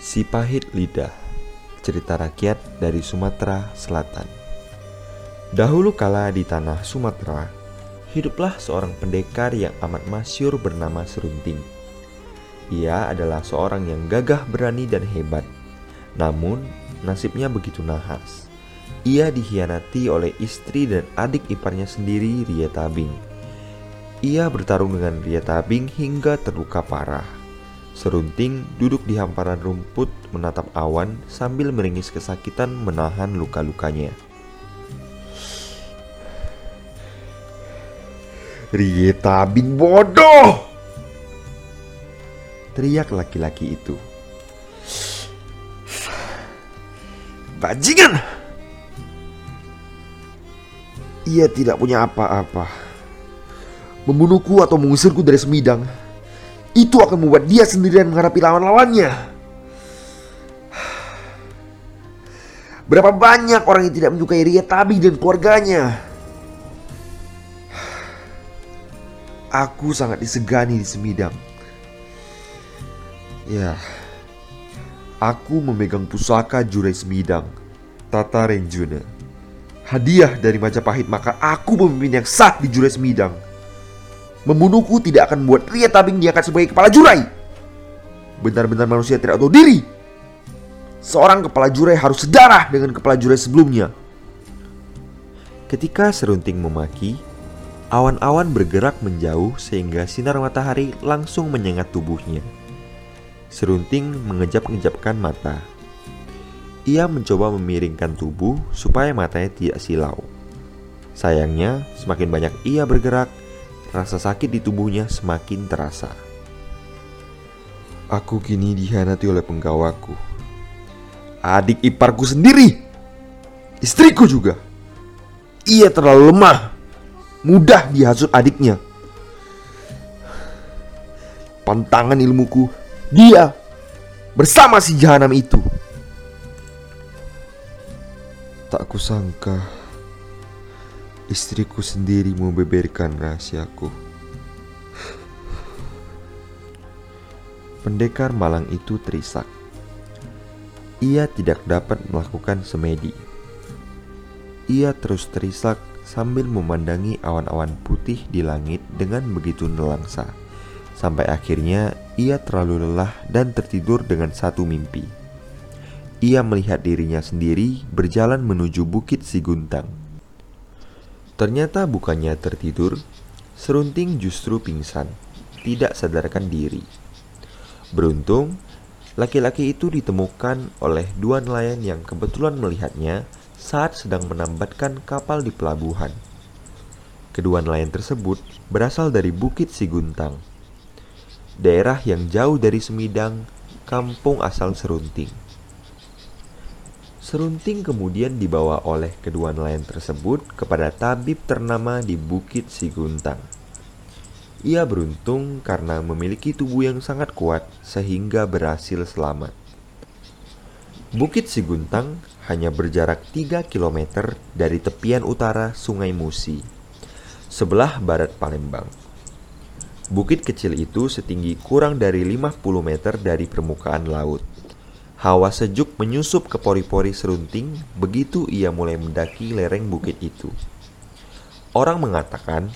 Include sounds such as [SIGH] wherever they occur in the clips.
Si Pahit Lidah Cerita rakyat dari Sumatera Selatan. Dahulu kala di tanah Sumatera Hiduplah seorang pendekar yang amat masyur bernama Serunting. Ia adalah seorang yang gagah berani dan hebat. Namun nasibnya begitu nahas. Ia dikhianati oleh istri dan adik iparnya sendiri Ria Tabing. Ia bertarung dengan Ria Tabing hingga terluka parah Serunting duduk di hamparan rumput menatap awan sambil meringis kesakitan menahan luka-lukanya. Rieta bin bodoh! Teriak laki-laki itu. Bajingan! Ia tidak punya apa-apa. Membunuhku atau mengusirku dari semidang itu akan membuat dia sendirian menghadapi lawan-lawannya. Berapa banyak orang yang tidak menyukai Ria Tabi dan keluarganya. Aku sangat disegani di semidang. Ya, aku memegang pusaka Jurai Semidang, Tata Renjuna. Hadiah dari Majapahit maka aku pemimpin yang sah di Jurai Semidang. Membunuhku tidak akan membuat Ria Tabing diangkat sebagai kepala jurai. Benar-benar manusia tidak tahu diri. Seorang kepala jurai harus sedarah dengan kepala jurai sebelumnya. Ketika Serunting memaki, awan-awan bergerak menjauh sehingga sinar matahari langsung menyengat tubuhnya. Serunting mengejap-ngejapkan mata. Ia mencoba memiringkan tubuh supaya matanya tidak silau. Sayangnya, semakin banyak ia bergerak, rasa sakit di tubuhnya semakin terasa. Aku kini dihianati oleh penggawaku. Adik iparku sendiri. Istriku juga. Ia terlalu lemah. Mudah dihasut adiknya. Pantangan ilmuku, dia bersama si jahanam itu. Tak kusangka istriku sendiri membeberkan rahasiaku. Pendekar malang itu terisak. Ia tidak dapat melakukan semedi. Ia terus terisak sambil memandangi awan-awan putih di langit dengan begitu nelangsa. Sampai akhirnya ia terlalu lelah dan tertidur dengan satu mimpi. Ia melihat dirinya sendiri berjalan menuju Bukit Siguntang. Ternyata bukannya tertidur, Serunting justru pingsan, tidak sadarkan diri. Beruntung, laki-laki itu ditemukan oleh dua nelayan yang kebetulan melihatnya saat sedang menambatkan kapal di pelabuhan. Kedua nelayan tersebut berasal dari Bukit Siguntang, daerah yang jauh dari Semidang, kampung asal Serunting. Serunting kemudian dibawa oleh kedua nelayan tersebut kepada tabib ternama di Bukit Siguntang. Ia beruntung karena memiliki tubuh yang sangat kuat sehingga berhasil selamat. Bukit Siguntang hanya berjarak 3 km dari tepian utara Sungai Musi, sebelah barat Palembang. Bukit kecil itu setinggi kurang dari 50 meter dari permukaan laut. Hawa sejuk menyusup ke pori-pori serunting begitu ia mulai mendaki lereng bukit itu. Orang mengatakan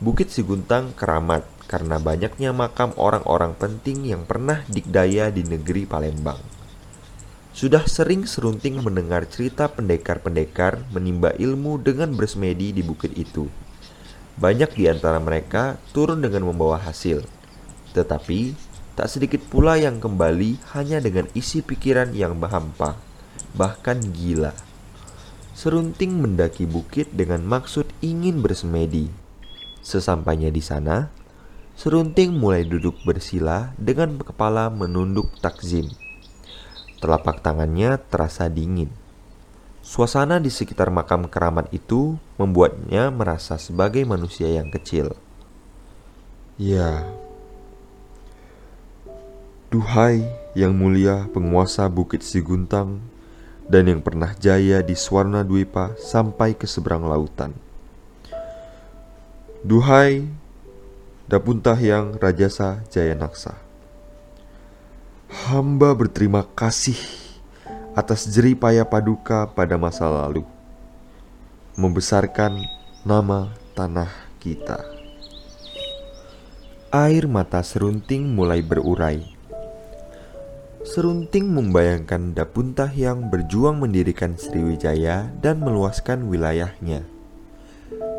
Bukit Siguntang keramat karena banyaknya makam orang-orang penting yang pernah dikdaya di negeri Palembang. Sudah sering serunting mendengar cerita pendekar-pendekar menimba ilmu dengan bersemedi di bukit itu. Banyak di antara mereka turun dengan membawa hasil, tetapi Tak sedikit pula yang kembali hanya dengan isi pikiran yang hampa, bahkan gila. Serunting mendaki bukit dengan maksud ingin bersemedi. Sesampainya di sana, Serunting mulai duduk bersila dengan kepala menunduk takzim. Telapak tangannya terasa dingin. Suasana di sekitar makam keramat itu membuatnya merasa sebagai manusia yang kecil. Ya, Duhai yang mulia penguasa Bukit Siguntang dan yang pernah jaya di Swarna Dwipa sampai ke seberang lautan. Duhai Dapuntah yang Rajasa Jaya Naksa. Hamba berterima kasih atas jeripaya paduka pada masa lalu, membesarkan nama tanah kita. Air mata Serunting mulai berurai. Serunting membayangkan Dapuntah yang berjuang mendirikan Sriwijaya dan meluaskan wilayahnya.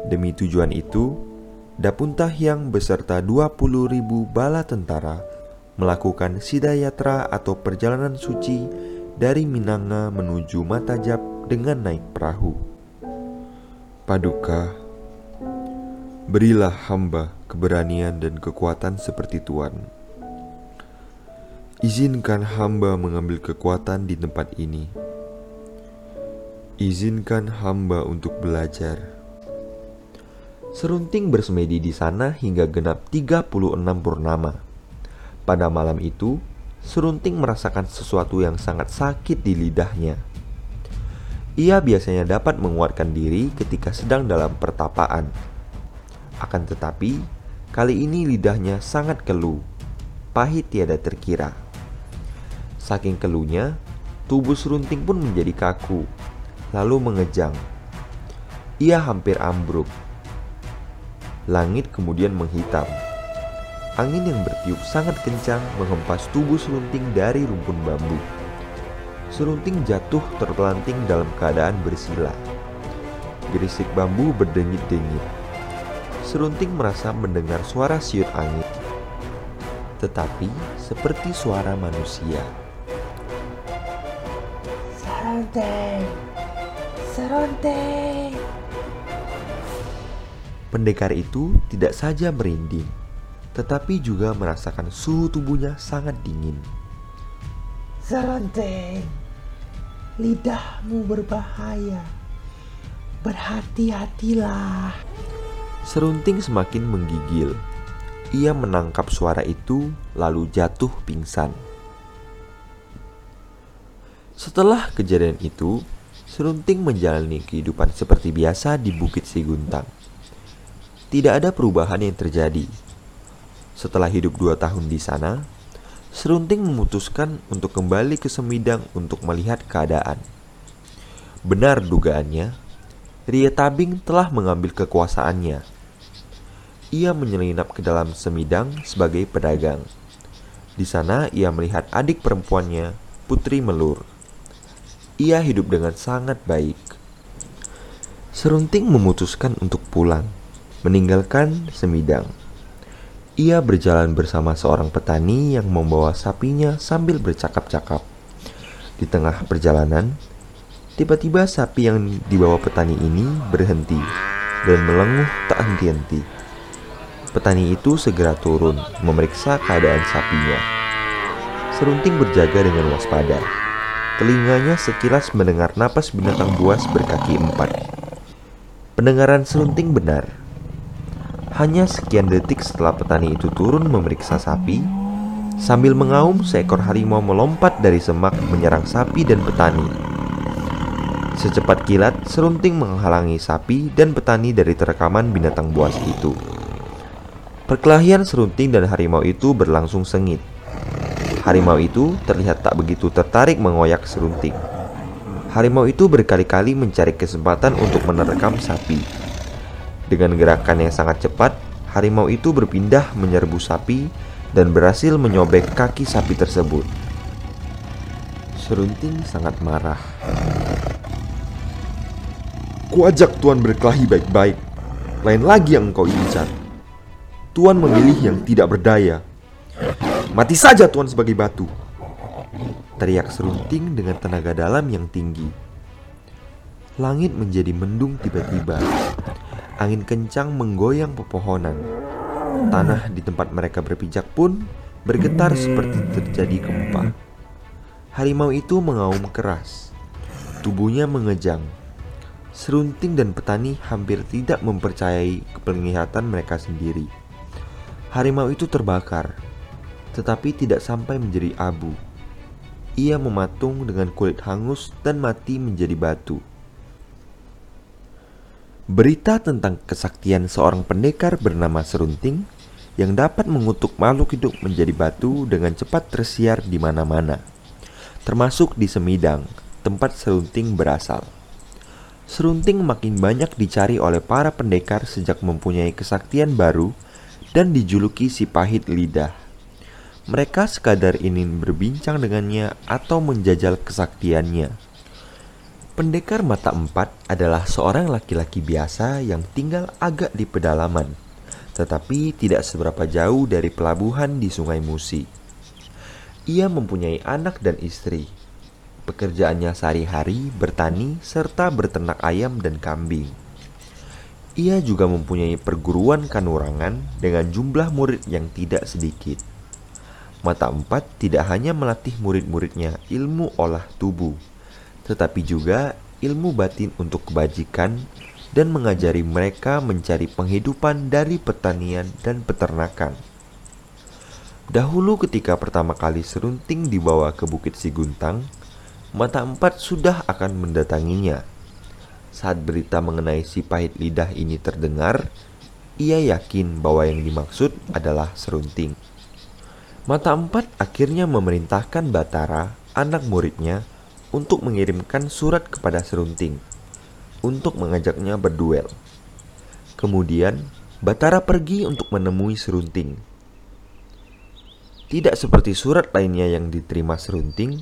Demi tujuan itu, Dapuntah yang beserta 20 ribu bala tentara melakukan sidayatra atau perjalanan suci dari Minanga menuju Matajab dengan naik perahu. Paduka, berilah hamba keberanian dan kekuatan seperti Tuhan. Izinkan hamba mengambil kekuatan di tempat ini. Izinkan hamba untuk belajar. Serunting bersemedi di sana hingga genap 36 purnama. Pada malam itu, Serunting merasakan sesuatu yang sangat sakit di lidahnya. Ia biasanya dapat menguatkan diri ketika sedang dalam pertapaan. Akan tetapi, kali ini lidahnya sangat keluh, pahit tiada terkira. Saking keluhnya, tubuh serunting pun menjadi kaku, lalu mengejang. Ia hampir ambruk. Langit kemudian menghitam Angin yang bertiup sangat kencang menghempas tubuh serunting dari rumpun bambu. Serunting jatuh terpelanting dalam keadaan bersila. Gerisik bambu berdengit-dengit. Serunting merasa mendengar suara siut angin, tetapi seperti suara manusia. Serunting, serunting. Pendekar itu tidak saja merinding, tetapi juga merasakan suhu tubuhnya sangat dingin. Serenteng, lidahmu berbahaya. Berhati-hatilah. Serunting semakin menggigil. Ia menangkap suara itu, lalu jatuh pingsan. Setelah kejadian itu, Serunting menjalani kehidupan seperti biasa di Bukit Siguntang. Tidak ada perubahan yang terjadi, setelah hidup dua tahun di sana, Serunting memutuskan untuk kembali ke Semidang untuk melihat keadaan. Benar dugaannya, Ria Tabing telah mengambil kekuasaannya. Ia menyelinap ke dalam Semidang sebagai pedagang. Di sana ia melihat adik perempuannya, Putri Melur. Ia hidup dengan sangat baik. Serunting memutuskan untuk pulang, meninggalkan Semidang. Ia berjalan bersama seorang petani yang membawa sapinya sambil bercakap-cakap. Di tengah perjalanan, tiba-tiba sapi yang dibawa petani ini berhenti dan melenguh tak henti-henti. Petani itu segera turun memeriksa keadaan sapinya. Serunting berjaga dengan waspada. Telinganya sekilas mendengar napas binatang buas berkaki empat. Pendengaran serunting benar hanya sekian detik setelah petani itu turun memeriksa sapi, sambil mengaum seekor harimau melompat dari semak menyerang sapi dan petani. Secepat kilat, serunting menghalangi sapi dan petani dari terekaman binatang buas itu. Perkelahian serunting dan harimau itu berlangsung sengit. Harimau itu terlihat tak begitu tertarik mengoyak serunting. Harimau itu berkali-kali mencari kesempatan untuk menerkam sapi. Dengan gerakan yang sangat cepat, harimau itu berpindah menyerbu sapi dan berhasil menyobek kaki sapi tersebut. Serunting sangat marah. Kuajak Tuan berkelahi baik-baik. Lain lagi yang engkau incar. Tuan memilih yang tidak berdaya. Mati saja Tuan sebagai batu. Teriak serunting dengan tenaga dalam yang tinggi. Langit menjadi mendung tiba-tiba. Angin kencang menggoyang pepohonan. Tanah di tempat mereka berpijak pun bergetar seperti terjadi gempa. Harimau itu mengaum keras. Tubuhnya mengejang. Serunting dan petani hampir tidak mempercayai penglihatan mereka sendiri. Harimau itu terbakar, tetapi tidak sampai menjadi abu. Ia mematung dengan kulit hangus dan mati menjadi batu. Berita tentang kesaktian seorang pendekar bernama Serunting yang dapat mengutuk makhluk hidup menjadi batu dengan cepat tersiar di mana-mana, termasuk di Semidang, tempat serunting berasal. Serunting makin banyak dicari oleh para pendekar sejak mempunyai kesaktian baru dan dijuluki si pahit lidah. Mereka sekadar ingin berbincang dengannya atau menjajal kesaktiannya. Pendekar mata empat adalah seorang laki-laki biasa yang tinggal agak di pedalaman, tetapi tidak seberapa jauh dari pelabuhan di Sungai Musi. Ia mempunyai anak dan istri. Pekerjaannya sehari-hari bertani serta berternak ayam dan kambing. Ia juga mempunyai perguruan kanurangan dengan jumlah murid yang tidak sedikit. Mata empat tidak hanya melatih murid-muridnya ilmu olah tubuh, tetapi juga ilmu batin untuk kebajikan dan mengajari mereka mencari penghidupan dari pertanian dan peternakan. Dahulu ketika pertama kali serunting dibawa ke Bukit Siguntang, mata empat sudah akan mendatanginya. Saat berita mengenai si pahit lidah ini terdengar, ia yakin bahwa yang dimaksud adalah serunting. Mata empat akhirnya memerintahkan Batara, anak muridnya, untuk mengirimkan surat kepada Serunting untuk mengajaknya berduel. Kemudian, Batara pergi untuk menemui Serunting. Tidak seperti surat lainnya yang diterima Serunting,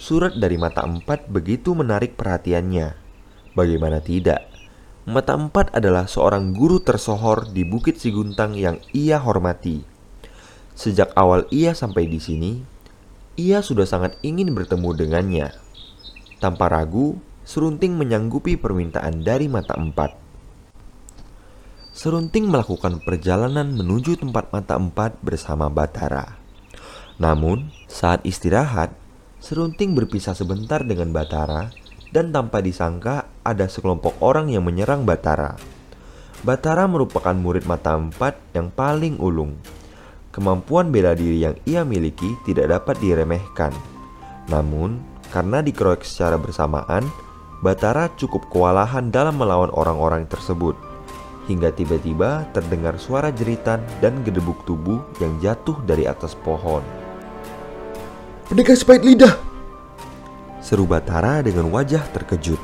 surat dari Mata Empat begitu menarik perhatiannya. Bagaimana tidak? Mata Empat adalah seorang guru tersohor di Bukit Siguntang yang ia hormati. Sejak awal ia sampai di sini, ia sudah sangat ingin bertemu dengannya. Tanpa ragu, Serunting menyanggupi permintaan dari mata empat. Serunting melakukan perjalanan menuju tempat mata empat bersama Batara. Namun, saat istirahat, Serunting berpisah sebentar dengan Batara dan tanpa disangka ada sekelompok orang yang menyerang Batara. Batara merupakan murid mata empat yang paling ulung. Kemampuan bela diri yang ia miliki tidak dapat diremehkan. Namun, karena dikeroyok secara bersamaan, Batara cukup kewalahan dalam melawan orang-orang tersebut. Hingga tiba-tiba terdengar suara jeritan dan gedebuk tubuh yang jatuh dari atas pohon. Pendekar sepait lidah! Seru Batara dengan wajah terkejut.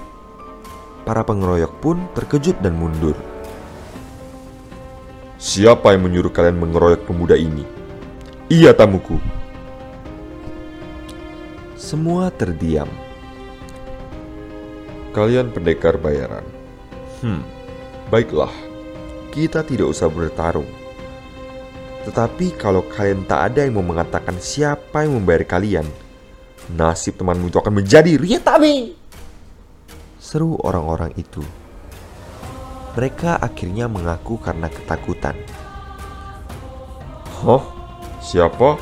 Para pengeroyok pun terkejut dan mundur. Siapa yang menyuruh kalian mengeroyok pemuda ini? Iya tamuku. Semua terdiam. Kalian pendekar bayaran. Hmm, Baiklah, kita tidak usah bertarung. Tetapi kalau kalian tak ada yang mau mengatakan siapa yang membayar kalian, nasib temanmu itu akan menjadi Rietami. seru orang-orang itu. Mereka akhirnya mengaku karena ketakutan. Hah? Siapa?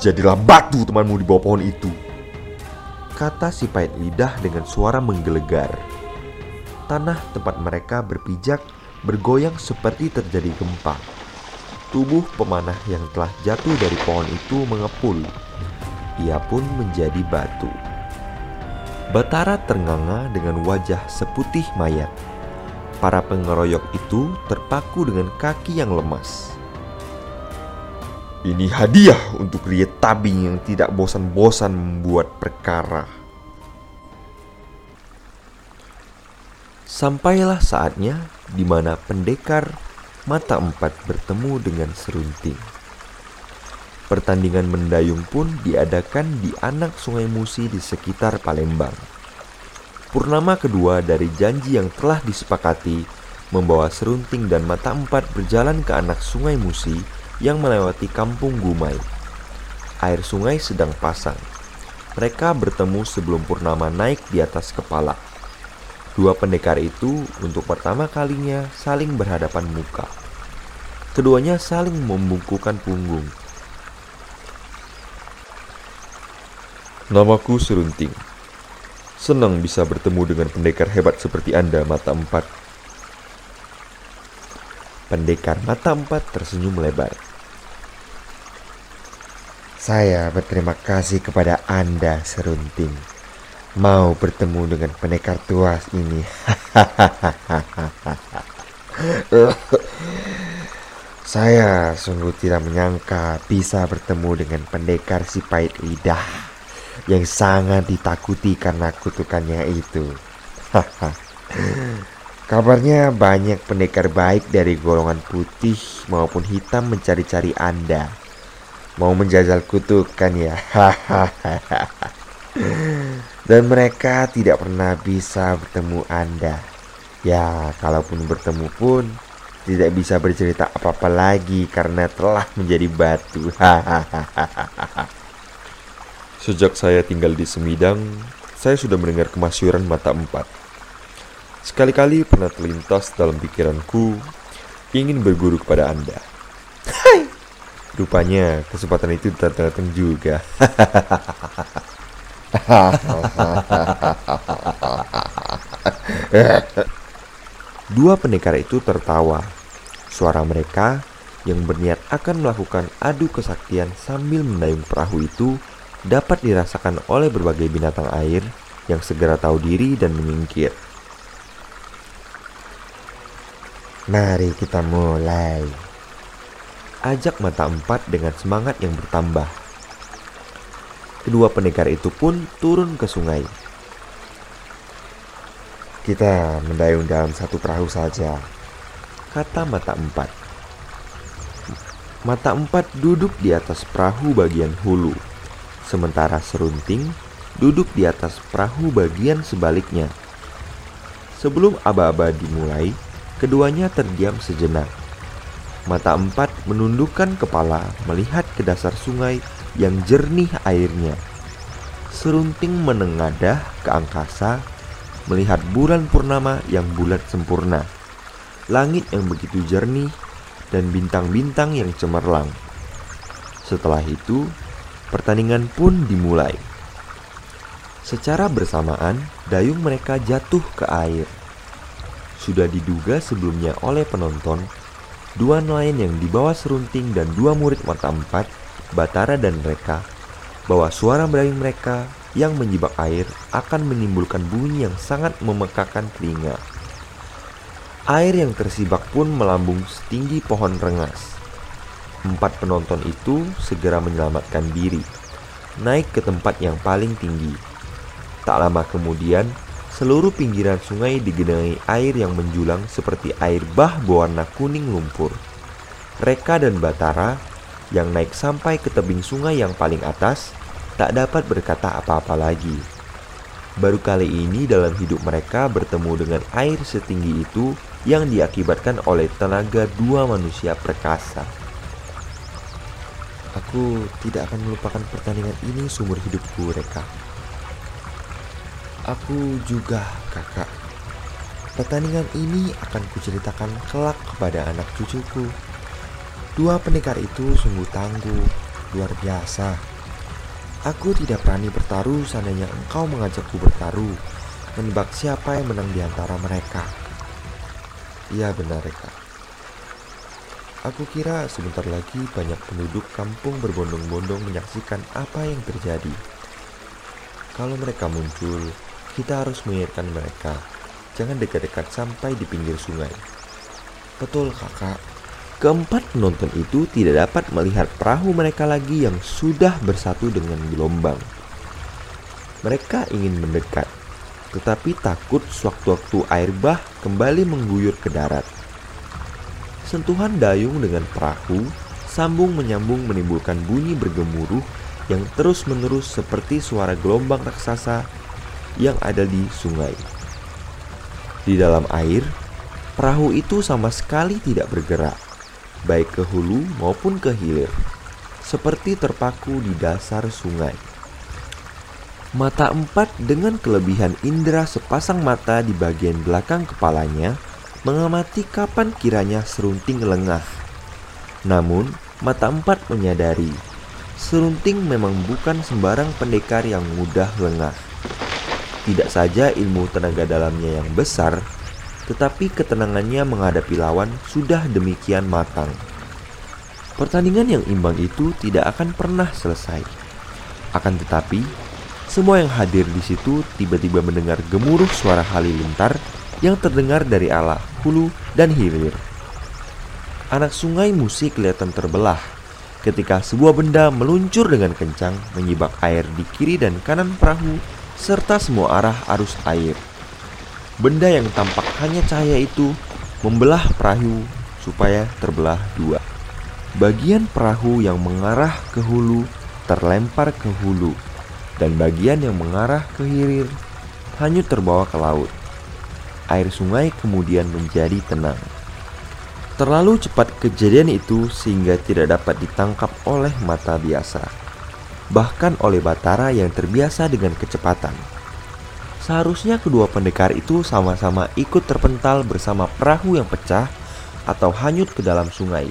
Jadilah batu temanmu di bawah pohon itu. Kata si pahit lidah dengan suara menggelegar. Tanah tempat mereka berpijak bergoyang seperti terjadi gempa. Tubuh pemanah yang telah jatuh dari pohon itu mengepul. Ia pun menjadi batu. Batara ternganga dengan wajah seputih mayat. Para pengeroyok itu terpaku dengan kaki yang lemas. Ini hadiah untuk Riet Tabing yang tidak bosan-bosan membuat perkara. Sampailah saatnya di mana pendekar mata empat bertemu dengan serunting. Pertandingan mendayung pun diadakan di anak sungai Musi di sekitar Palembang. Purnama kedua dari janji yang telah disepakati membawa serunting dan mata empat berjalan ke anak sungai Musi yang melewati kampung Gumai. Air sungai sedang pasang. Mereka bertemu sebelum purnama naik di atas kepala. Dua pendekar itu untuk pertama kalinya saling berhadapan muka. Keduanya saling membungkukan punggung. Namaku Serunting. Senang bisa bertemu dengan pendekar hebat seperti Anda, Mata Empat. Pendekar mata empat tersenyum lebar. Saya berterima kasih kepada Anda, Serunting. Mau bertemu dengan pendekar tua ini. [LAUGHS] Saya sungguh tidak menyangka bisa bertemu dengan pendekar si pahit lidah yang sangat ditakuti karena kutukannya itu. [LAUGHS] Kabarnya banyak pendekar baik dari golongan putih maupun hitam mencari-cari Anda. Mau menjajal kutukan ya. [LAUGHS] Dan mereka tidak pernah bisa bertemu Anda. Ya, kalaupun bertemu pun tidak bisa bercerita apa-apa lagi karena telah menjadi batu. [LAUGHS] Sejak saya tinggal di Semidang, saya sudah mendengar kemasyuran mata empat. Sekali-kali pernah terlintas dalam pikiranku ingin berguru kepada Anda. Hai! Rupanya kesempatan itu datang-datang juga. [LAUGHS] Dua pendekar itu tertawa. Suara mereka yang berniat akan melakukan adu kesaktian sambil mendayung perahu itu dapat dirasakan oleh berbagai binatang air yang segera tahu diri dan menyingkir. Mari kita mulai. Ajak mata empat dengan semangat yang bertambah. Kedua pendekar itu pun turun ke sungai. Kita mendayung dalam satu perahu saja. Kata mata empat. Mata empat duduk di atas perahu bagian hulu, sementara serunting duduk di atas perahu bagian sebaliknya. Sebelum aba-aba dimulai, keduanya terdiam sejenak. Mata empat menundukkan kepala melihat ke dasar sungai yang jernih airnya. Serunting menengadah ke angkasa melihat bulan purnama yang bulat sempurna, langit yang begitu jernih, dan bintang-bintang yang cemerlang. Setelah itu, pertandingan pun dimulai. Secara bersamaan, dayung mereka jatuh ke air. Sudah diduga sebelumnya oleh penonton, dua nelayan yang dibawa serunting dan dua murid mata empat, Batara dan mereka, bahwa suara mendayung mereka yang menjebak air akan menimbulkan bunyi yang sangat memekakan telinga. Air yang tersibak pun melambung setinggi pohon rengas. Empat penonton itu segera menyelamatkan diri, naik ke tempat yang paling tinggi. Tak lama kemudian, seluruh pinggiran sungai digenangi air yang menjulang seperti air bah berwarna kuning lumpur. Reka dan Batara yang naik sampai ke tebing sungai yang paling atas tak dapat berkata apa-apa lagi. Baru kali ini dalam hidup mereka bertemu dengan air setinggi itu yang diakibatkan oleh tenaga dua manusia perkasa. Aku tidak akan melupakan pertandingan ini seumur hidupku, Reka. Aku juga, kakak. Pertandingan ini akan kuceritakan kelak kepada anak cucuku. Dua pendekar itu sungguh tangguh, luar biasa. Aku tidak berani bertaruh seandainya engkau mengajakku bertaruh, menebak siapa yang menang di antara mereka. Iya benar, Reka. Aku kira sebentar lagi banyak penduduk kampung berbondong-bondong menyaksikan apa yang terjadi. Kalau mereka muncul, kita harus mengingatkan mereka. Jangan dekat-dekat sampai di pinggir sungai. Betul, kakak. Keempat penonton itu tidak dapat melihat perahu mereka lagi yang sudah bersatu dengan gelombang. Mereka ingin mendekat, tetapi takut sewaktu-waktu air bah kembali mengguyur ke darat. Sentuhan dayung dengan perahu sambung menyambung menimbulkan bunyi bergemuruh yang terus-menerus seperti suara gelombang raksasa yang ada di sungai. Di dalam air, perahu itu sama sekali tidak bergerak baik ke hulu maupun ke hilir, seperti terpaku di dasar sungai. Mata empat dengan kelebihan indera sepasang mata di bagian belakang kepalanya mengamati kapan kiranya serunting lengah. Namun, mata empat menyadari serunting memang bukan sembarang pendekar yang mudah lengah. Tidak saja ilmu tenaga dalamnya yang besar, tetapi ketenangannya menghadapi lawan sudah demikian matang. Pertandingan yang imbang itu tidak akan pernah selesai. Akan tetapi, semua yang hadir di situ tiba-tiba mendengar gemuruh suara halilintar yang terdengar dari arah hulu dan hilir. anak sungai musik kelihatan terbelah ketika sebuah benda meluncur dengan kencang menyibak air di kiri dan kanan perahu serta semua arah arus air. Benda yang tampak hanya cahaya itu membelah perahu supaya terbelah dua. Bagian perahu yang mengarah ke hulu terlempar ke hulu dan bagian yang mengarah ke hilir hanyut terbawa ke laut. Air sungai kemudian menjadi tenang. Terlalu cepat kejadian itu sehingga tidak dapat ditangkap oleh mata biasa, bahkan oleh Batara yang terbiasa dengan kecepatan. Seharusnya kedua pendekar itu sama-sama ikut terpental bersama perahu yang pecah atau hanyut ke dalam sungai.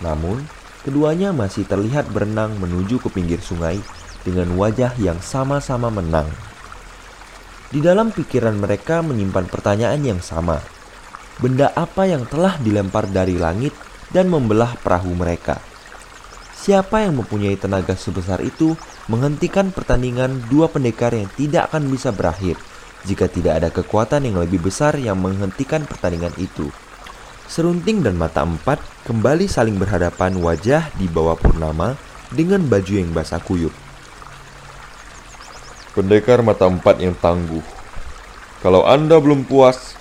Namun, keduanya masih terlihat berenang menuju ke pinggir sungai dengan wajah yang sama-sama menang. Di dalam pikiran mereka menyimpan pertanyaan yang sama benda apa yang telah dilempar dari langit dan membelah perahu mereka. Siapa yang mempunyai tenaga sebesar itu menghentikan pertandingan dua pendekar yang tidak akan bisa berakhir jika tidak ada kekuatan yang lebih besar yang menghentikan pertandingan itu. Serunting dan mata empat kembali saling berhadapan wajah di bawah purnama dengan baju yang basah kuyup. Pendekar mata empat yang tangguh. Kalau Anda belum puas,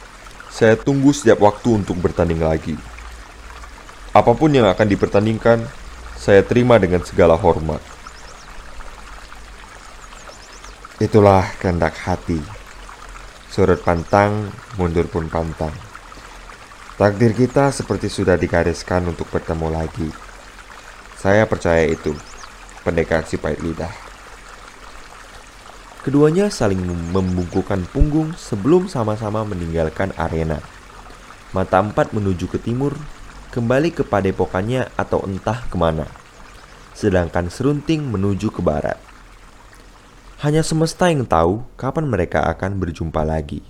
saya tunggu setiap waktu untuk bertanding lagi. Apa pun yang akan dipertandingkan, saya terima dengan segala hormat. Itulah kehendak hati. Surut pantang, mundur pun pantang. Takdir kita seperti sudah digariskan untuk bertemu lagi. Saya percaya itu, pendekar si pahit lidah. Keduanya saling membungkukkan punggung sebelum sama-sama meninggalkan arena. Mata empat menuju ke timur, kembali ke padepokannya atau entah ke mana. Sedangkan serunting menuju ke barat. Hanya semesta yang tahu kapan mereka akan berjumpa lagi.